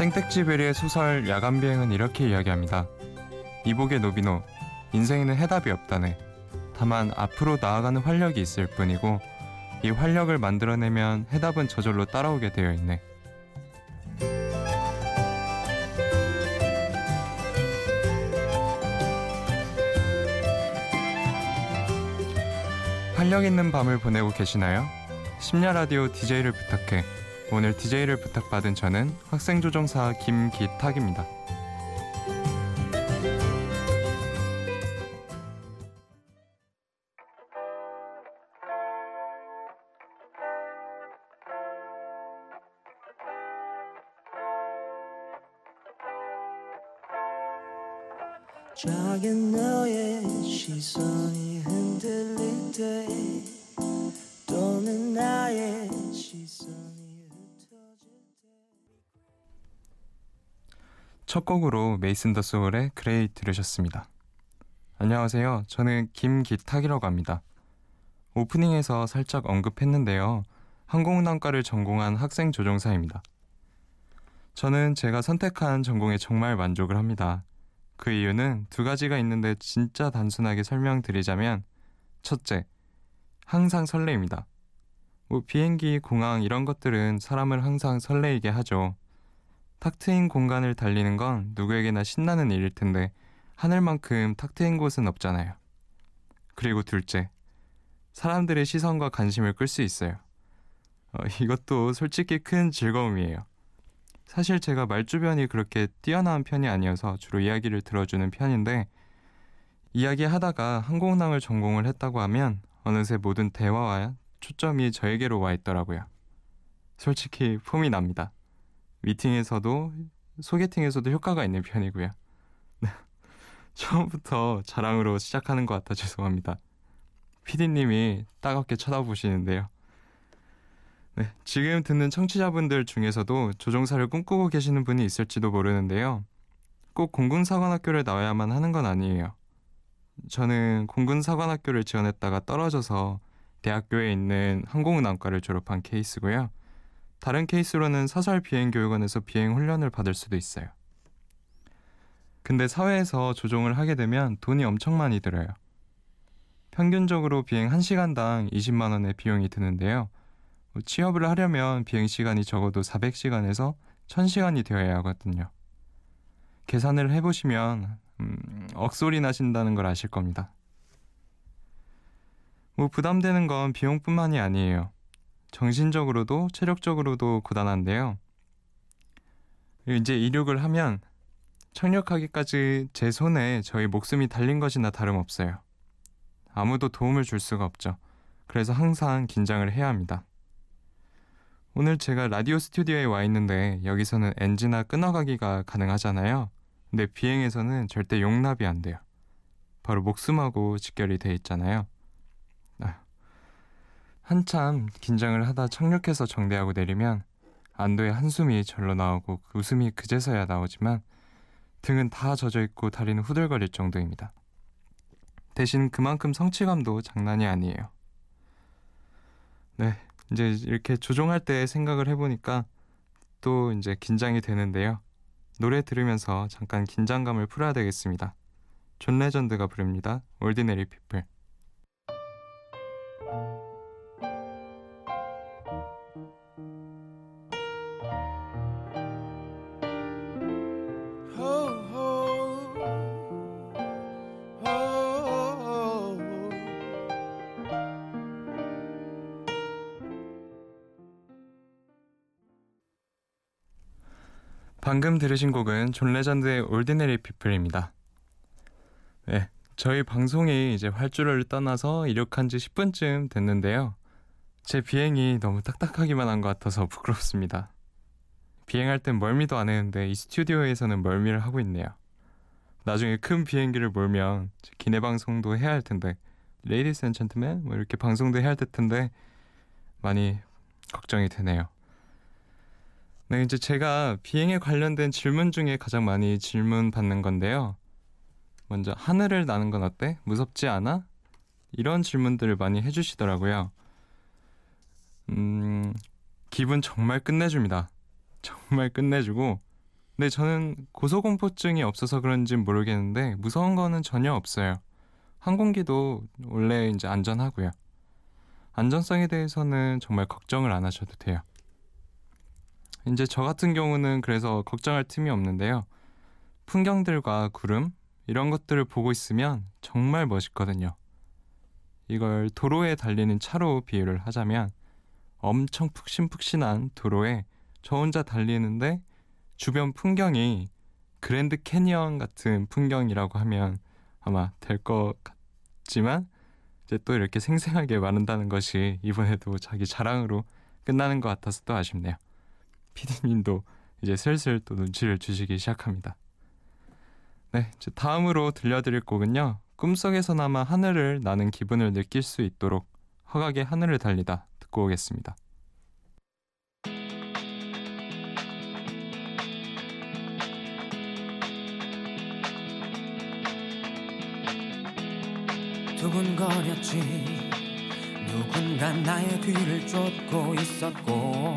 생택지베리의 소설 야간 비행은 이렇게 이야기합니다. 이복의 노비노, 인생에는 해답이 없다네. 다만 앞으로 나아가는 활력이 있을 뿐이고 이 활력을 만들어내면 해답은 저절로 따라오게 되어 있네. 활력 있는 밤을 보내고 계시나요? 심야 라디오 DJ를 부탁해. 오늘 DJ를 부탁받은 저는 학생조정사 김기탁입니다. 첫 곡으로 Mayson the Soul의 Gray 들으셨습니다. 안녕하세요. 저는 김기탁이라고 합니다. 오프닝에서 살짝 언급했는데요. 항공운항과를 전공한 학생 조종사입니다. 저는 제가 선택한 전공에 정말 만족을 합니다. 그 이유는 두 가지가 있는데 진짜 단순하게 설명드리자면 첫째, 항상 설레입니다. 뭐 비행기, 공항 이런 것들은 사람을 항상 설레이게 하죠. 탁 트인 공간을 달리는 건 누구에게나 신나는 일일 텐데 하늘만큼 탁 트인 곳은 없잖아요. 그리고 둘째, 사람들의 시선과 관심을 끌 수 있어요. 어, 이것도 솔직히 큰 즐거움이에요. 사실 제가 말주변이 그렇게 뛰어난 편이 아니어서 주로 이야기를 들어주는 편인데 이야기하다가 항공운항을 전공을 했다고 하면 어느새 모든 대화와 초점이 저에게로 와 있더라고요. 솔직히 폼이 납니다. 미팅에서도 소개팅에서도 효과가 있는 편이고요. 처음부터 자랑으로 시작하는 것 같아 죄송합니다. 피디님이 따갑게 쳐다보시는데요. 네, 지금 듣는 청취자분들 중에서도 조종사를 꿈꾸고 계시는 분이 있을지도 모르는데요. 꼭 공군사관학교를 나와야만 하는 건 아니에요. 저는 공군사관학교를 지원했다가 떨어져서 대학교에 있는 항공운항과를 졸업한 케이스고요. 다른 케이스로는 사설 비행 교육원에서 비행 훈련을 받을 수도 있어요. 근데 사회에서 조종을 하게 되면 돈이 엄청 많이 들어요. 평균적으로 비행 1시간당 20만 원의 비용이 드는데요. 뭐 취업을 하려면 비행 시간이 적어도 400시간에서 1000시간이 되어야 하거든요. 계산을 해보시면 음, 억소리 나신다는 걸 아실 겁니다. 뭐 부담되는 건 비용뿐만이 아니에요. 정신적으로도 체력적으로도 고단한데요. 이제 이륙을 하면 착륙하기까지 제 손에 저희 목숨이 달린 것이나 다름없어요. 아무도 도움을 줄 수가 없죠. 그래서 항상 긴장을 해야 합니다. 오늘 제가 라디오 스튜디오에 와 있는데 여기서는 엔진나 끊어가기가 가능하잖아요. 근데 비행에서는 절대 용납이 안 돼요. 바로 목숨하고 직결이 돼 있잖아요. 아, 한참 긴장을 하다 착륙해서 정대하고 내리면 안도의 한숨이 절로 나오고 그 웃음이 그제서야 나오지만 등은 다 젖어 있고 다리는 후들거릴 정도입니다. 대신 그만큼 성취감도 장난이 아니에요. 네, 이제 이렇게 조종할 때 생각을 해보니까 또 이제 긴장이 되는데요. 노래 들으면서 잠깐 긴장감을 풀어야 되겠습니다. 존 레전드가 부릅니다. 올디네리 피플. 방금 들으신 곡은 John Legend의 Ordinary People입니다. 네, 저희 방송이 이제 활주로를 떠나서 이륙한 지 10분쯤 됐는데요. 제 비행이 너무 딱딱하기만 한 것 같아서 부끄럽습니다. 비행할 땐 멀미도 안 했는데 이 스튜디오에서는 멀미를 하고 있네요. 나중에 큰 비행기를 몰면 기내 방송도 해야 할 텐데 ladies and gentlemen 뭐 이렇게 방송도 해야 할 텐데 많이 걱정이 되네요. 네, 이제 제가 비행에 관련된 질문 중에 가장 많이 질문 받는 건데요. 먼저 하늘을 나는 건 어때? 무섭지 않아? 이런 질문들을 많이 해주시더라고요. 음, 기분 정말 끝내줍니다. 정말 끝내주고 네, 저는 고소공포증이 없어서 그런진 모르겠는데 무서운 거는 전혀 없어요. 항공기도 원래 이제 안전하고요. 안전성에 대해서는 정말 걱정을 안 하셔도 돼요. 이제 저 같은 경우는 그래서 걱정할 틈이 없는데요. 풍경들과 구름 이런 것들을 보고 있으면 정말 멋있거든요. 이걸 도로에 달리는 차로 비유를 하자면 엄청 푹신푹신한 도로에 저 혼자 달리는데 주변 풍경이 그랜드 캐니언 같은 풍경이라고 하면 아마 될 것 같지만 이제 또 이렇게 생생하게 말한다는 것이 이번에도 자기 자랑으로 끝나는 것 같아서 또 아쉽네요. 피디님도 이제 슬슬 또 눈치를 주시기 시작합니다. 네, 다음으로 들려드릴 곡은요. 꿈속에서나마 하늘을 나는 기분을 느낄 수 있도록 허각의 하늘을 달리다 듣고 오겠습니다. 두근거렸지 누군가 나의 뒤를 쫓고 있었고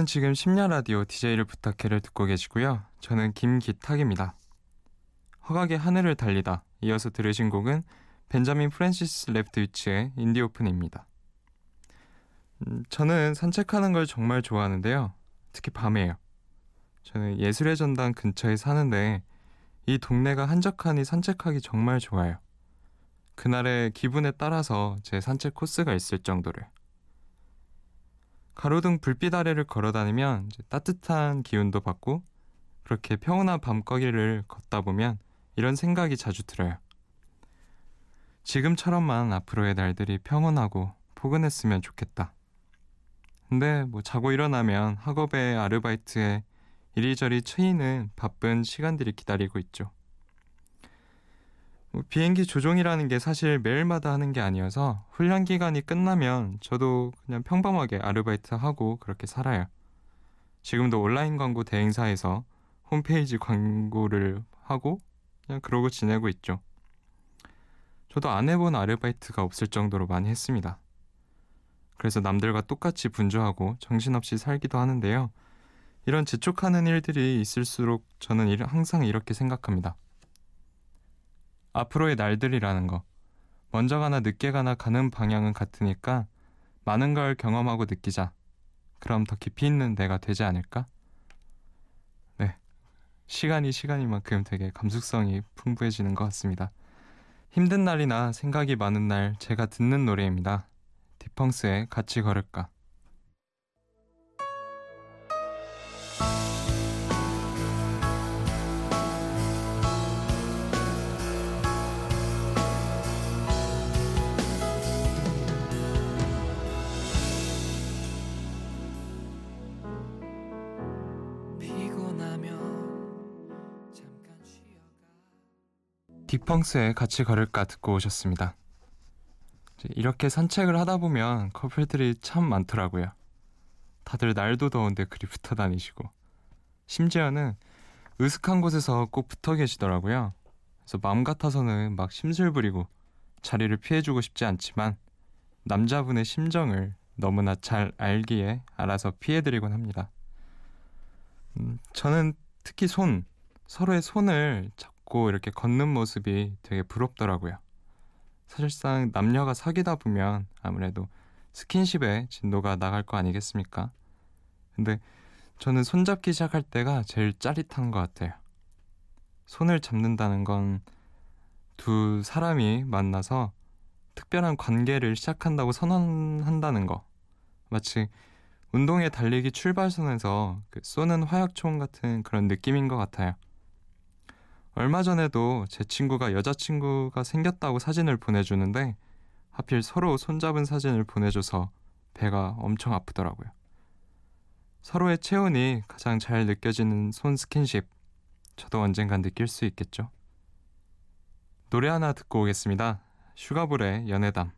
여러분은 지금 심야 라디오 DJ를 부탁해를 듣고 계시고요. 저는 김기탁입니다. 허각의 하늘을 달리다 이어서 들으신 곡은 벤자민 프랜시스 레프트위치의 In the Open입니다. 음, 저는 산책하는 걸 정말 좋아하는데요. 특히 밤에요. 저는 예술의 전당 근처에 사는데 이 동네가 한적하니 산책하기 정말 좋아요. 그날의 기분에 따라서 제 산책 코스가 있을 정도로요. 가로등 불빛 아래를 걸어 다니면 따뜻한 기운도 받고 그렇게 평온한 밤거리를 걷다 보면 이런 생각이 자주 들어요. 지금처럼만 앞으로의 날들이 평온하고 포근했으면 좋겠다. 근데 뭐 자고 일어나면 학업에 아르바이트에 이리저리 트이는 바쁜 시간들이 기다리고 있죠. 뭐 비행기 조종이라는 게 사실 매일마다 하는 게 아니어서 훈련 기간이 끝나면 저도 그냥 평범하게 아르바이트 하고 그렇게 살아요. 지금도 온라인 광고 대행사에서 홈페이지 광고를 하고 그냥 그러고 지내고 있죠. 저도 안 해본 아르바이트가 없을 정도로 많이 했습니다. 그래서 남들과 똑같이 분주하고 정신없이 살기도 하는데요. 이런 재촉하는 일들이 있을수록 저는 항상 이렇게 생각합니다. 앞으로의 날들이라는 거. 먼저 가나 늦게 가나 가는 방향은 같으니까 많은 걸 경험하고 느끼자. 그럼 더 깊이 있는 내가 되지 않을까? 네. 시간이 시간이만큼 되게 감수성이 풍부해지는 것 같습니다. 힘든 날이나 생각이 많은 날 제가 듣는 노래입니다. 디펑스의 같이 걸을까. 펑스에 같이 걸을까 듣고 오셨습니다. 이렇게 산책을 하다 보면 커플들이 참 많더라고요. 다들 날도 더운데 그리 붙어 다니시고 심지어는 으슥한 곳에서 꼭 붙어 계시더라고요. 그래서 마음 같아서는 막 심술 부리고 자리를 피해주고 싶지 않지만 남자분의 심정을 너무나 잘 알기에 알아서 피해드리곤 합니다. 음, 저는 특히 손, 서로의 손을 잡고 이렇게 걷는 모습이 되게 부럽더라고요. 사실상 남녀가 사귀다 보면 아무래도 스킨십의 진도가 나갈 거 아니겠습니까? 근데 저는 손잡기 시작할 때가 제일 짜릿한 것 같아요. 손을 잡는다는 건 두 사람이 만나서 특별한 관계를 시작한다고 선언한다는 거. 마치 운동회 달리기 출발선에서 그 쏘는 화약총 같은 그런 느낌인 것 같아요. 얼마 전에도 제 친구가 여자친구가 생겼다고 사진을 보내주는데 하필 서로 손잡은 사진을 보내줘서 배가 엄청 아프더라고요. 서로의 체온이 가장 잘 느껴지는 손 스킨십. 저도 언젠간 느낄 수 있겠죠. 노래 하나 듣고 오겠습니다. 슈가볼의 연애담.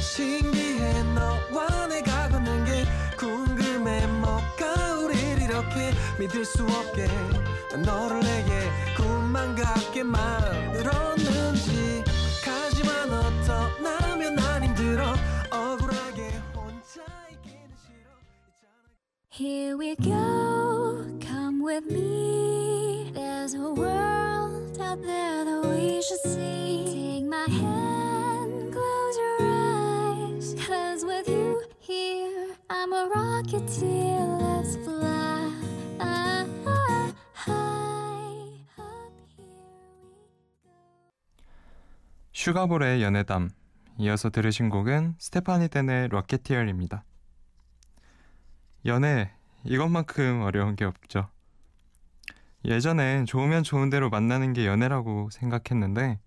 신기해 너와 내가 걷는 게 궁금해 뭐가 우릴 이렇게 믿을 수 없게 너를 내게 꿈만 같게 만들었는지 가지만 어떠나면 난 힘들어 억울하게 혼자 있기는 싫어 Here we go come with me There's a world out there that we should see Take my hand close your eyes Cause with you here I'm a rocketeer let's fly 슈가볼의 연애담 이어서 들으신 곡은 스테파니 덴의 로켓티얼입니다. 연애 이것만큼 어려운 게 없죠. 예전엔 좋으면 좋은 대로 만나는 게 연애라고 생각했는데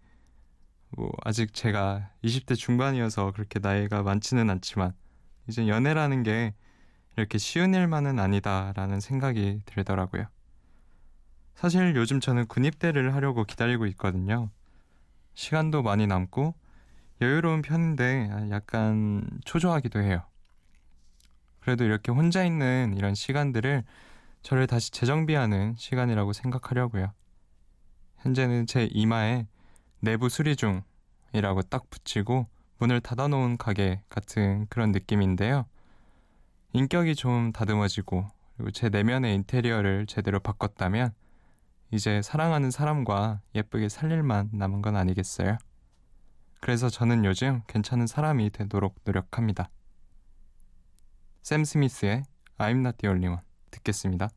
뭐 아직 제가 20대 중반이어서 그렇게 나이가 많지는 않지만 이제 연애라는 게 이렇게 쉬운 일만은 아니다라는 생각이 들더라고요. 사실 요즘 저는 군입대를 하려고 기다리고 있거든요. 시간도 많이 남고 여유로운 편인데 약간 초조하기도 해요. 그래도 이렇게 혼자 있는 이런 시간들을 저를 다시 재정비하는 시간이라고 생각하려고요. 현재는 제 이마에 내부 수리 중이라고 딱 붙이고 문을 닫아놓은 가게 같은 그런 느낌인데요. 인격이 좀 다듬어지고 그리고 제 내면의 인테리어를 제대로 바꿨다면 이제 사랑하는 사람과 예쁘게 살 일만 남은 건 아니겠어요? 그래서 저는 요즘 괜찮은 사람이 되도록 노력합니다. 샘 스미스의 I'm Not The Only One 듣겠습니다.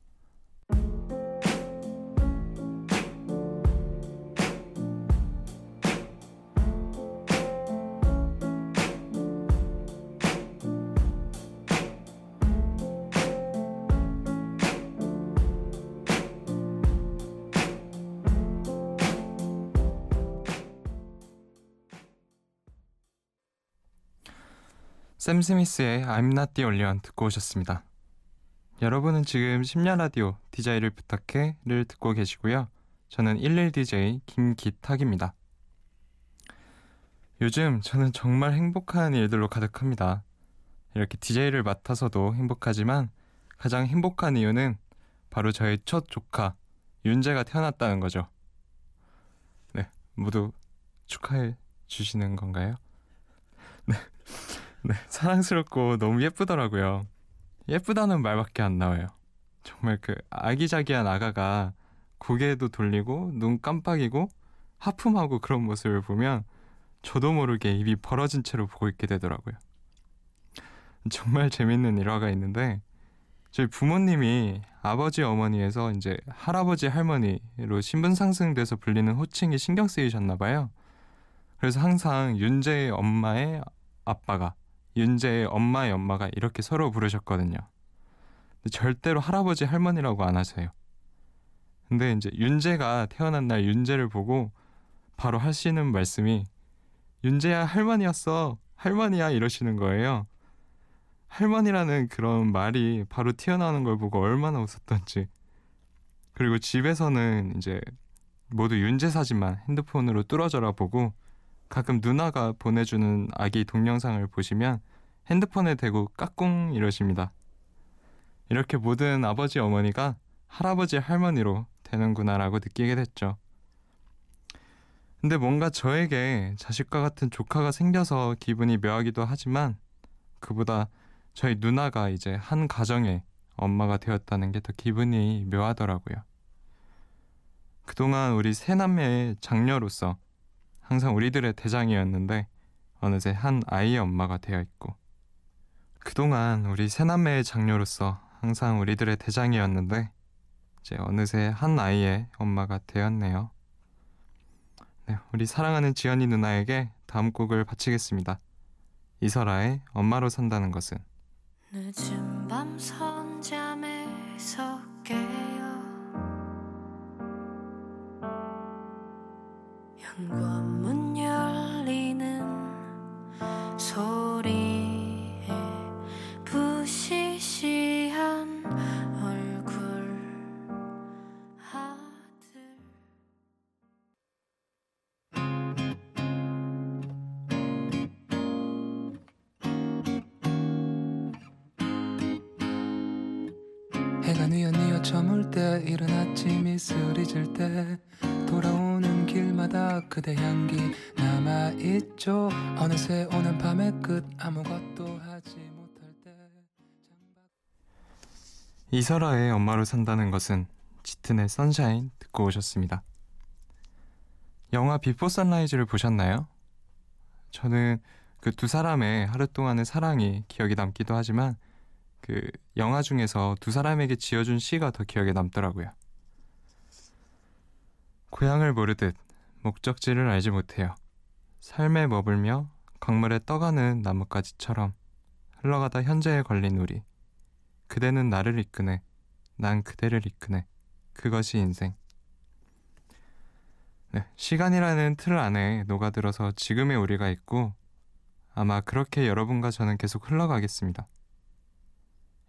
샘 스미스의 I'm Not The Only One 듣고 오셨습니다. 여러분은 지금 심야 라디오 DJ를 부탁해를 듣고 계시고요. 저는 11DJ 김기탁입니다. 요즘 저는 정말 행복한 일들로 가득합니다. 이렇게 DJ를 맡아서도 행복하지만 가장 행복한 이유는 바로 저의 첫 조카 윤재가 태어났다는 거죠. 네, 모두 축하해 주시는 건가요? 네. 네, 사랑스럽고 너무 예쁘더라고요. 예쁘다는 말밖에 안 나와요. 정말 그 아기자기한 아가가 고개도 돌리고 눈 깜빡이고 하품하고 그런 모습을 보면 저도 모르게 입이 벌어진 채로 보고 있게 되더라고요. 정말 재밌는 일화가 있는데 저희 부모님이 아버지 어머니에서 이제 할아버지 할머니로 신분 상승돼서 불리는 호칭이 신경 쓰이셨나 봐요. 그래서 항상 윤재의 엄마의 아빠가 윤재의 엄마의 엄마가 이렇게 서로 부르셨거든요. 절대로 할아버지 할머니라고 안 하세요. 근데 이제 윤재가 태어난 날 윤재를 보고 바로 하시는 말씀이 윤재야 할머니였어 할머니야 이러시는 거예요. 할머니라는 그런 말이 바로 튀어나오는 걸 보고 얼마나 웃었던지. 그리고 집에서는 이제 모두 윤재 사진만 핸드폰으로 뚫어져라 보고 가끔 누나가 보내주는 아기 동영상을 보시면 핸드폰에 대고 까꿍 이러십니다. 이렇게 모든 아버지 어머니가 할아버지 할머니로 되는구나라고 느끼게 됐죠. 근데 뭔가 저에게 자식과 같은 조카가 생겨서 기분이 묘하기도 하지만 그보다 저희 누나가 이제 한 가정의 엄마가 되었다는 게 더 기분이 묘하더라고요. 그동안 우리 세 남매의 장녀로서 항상 우리들의 대장이었는데 어느새 한 아이의 엄마가 되어 있고 그동안 우리 새남매의 장녀로서 항상 우리들의 대장이었는데 이제 어느새 한 아이의 엄마가 되었네요. 네, 우리 사랑하는 지연이 누나에게 다음 곡을 바치겠습니다. 이설아의 엄마로 산다는 것은 늦은 밤 선잠에서 깨어 현관문 열리는 소리에 부시시한 얼굴 아들. 해가 뉘엿뉘엿 저물 때 일어났지 미술이 질때 길마다 그대 향기 남아있죠 어느새 오는 밤의 끝 아무것도 하지 못할 때 이설아의 엄마로 산다는 것은 짙은의 Sunshine 듣고 오셨습니다. 영화 Before Sunrise를 보셨나요? 저는 그 두 사람의 하루 동안의 사랑이 기억에 남기도 하지만 그 영화 중에서 두 사람에게 지어준 시가 더 기억에 남더라고요. 고향을 모르듯 목적지를 알지 못해요. 삶에 머물며 강물에 떠가는 나뭇가지처럼 흘러가다 현재에 걸린 우리. 그대는 나를 이끄네. 난 그대를 이끄네. 그것이 인생. 네, 시간이라는 틀 안에 녹아들어서 지금의 우리가 있고 아마 그렇게 여러분과 저는 계속 흘러가겠습니다.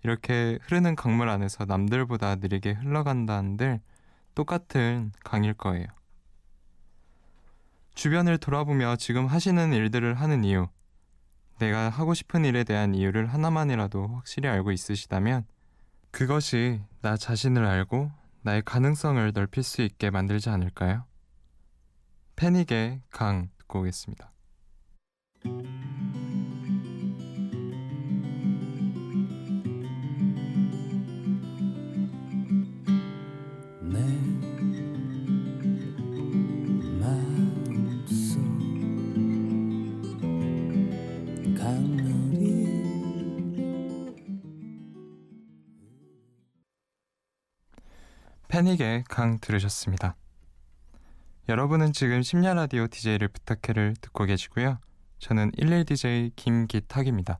이렇게 흐르는 강물 안에서 남들보다 느리게 흘러간다는들 똑같은 강일 거예요. 주변을 돌아보며 지금 하시는 일들을 하는 이유, 내가 하고 싶은 일에 대한 이유를 하나만이라도 확실히 알고 있으시다면 그것이 나 자신을 알고 나의 가능성을 넓힐 수 있게 만들지 않을까요? 패닉의 강 듣고 오겠습니다. 패닉의 강 들으셨습니다. 여러분은 지금 심야 라디오 DJ를 부탁해를 듣고 계시고요. 저는 11DJ 김기탁입니다.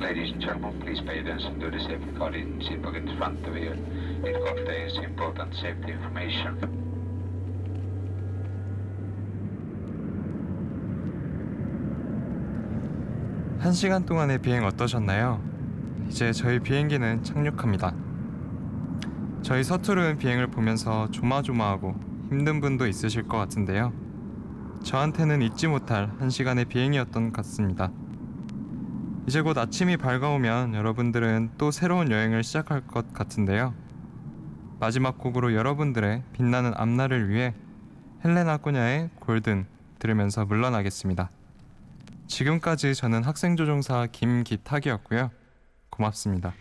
Ladies and gentlemen, please pay attention to the safety card in seat pocket in front of you. It contains important safety information. 한 시간 동안의 비행 어떠셨나요? 이제 저희 비행기는 착륙합니다. 저희 서투른 비행을 보면서 조마조마하고 힘든 분도 있으실 것 같은데요. 저한테는 잊지 못할 한 시간의 비행이었던 것 같습니다. 이제 곧 아침이 밝아오면 여러분들은 또 새로운 여행을 시작할 것 같은데요. 마지막 곡으로 여러분들의 빛나는 앞날을 위해 헬레나 꼬냐의 골든 들으면서 물러나겠습니다. 지금까지 저는 학생조종사 김기탁이었고요. 고맙습니다.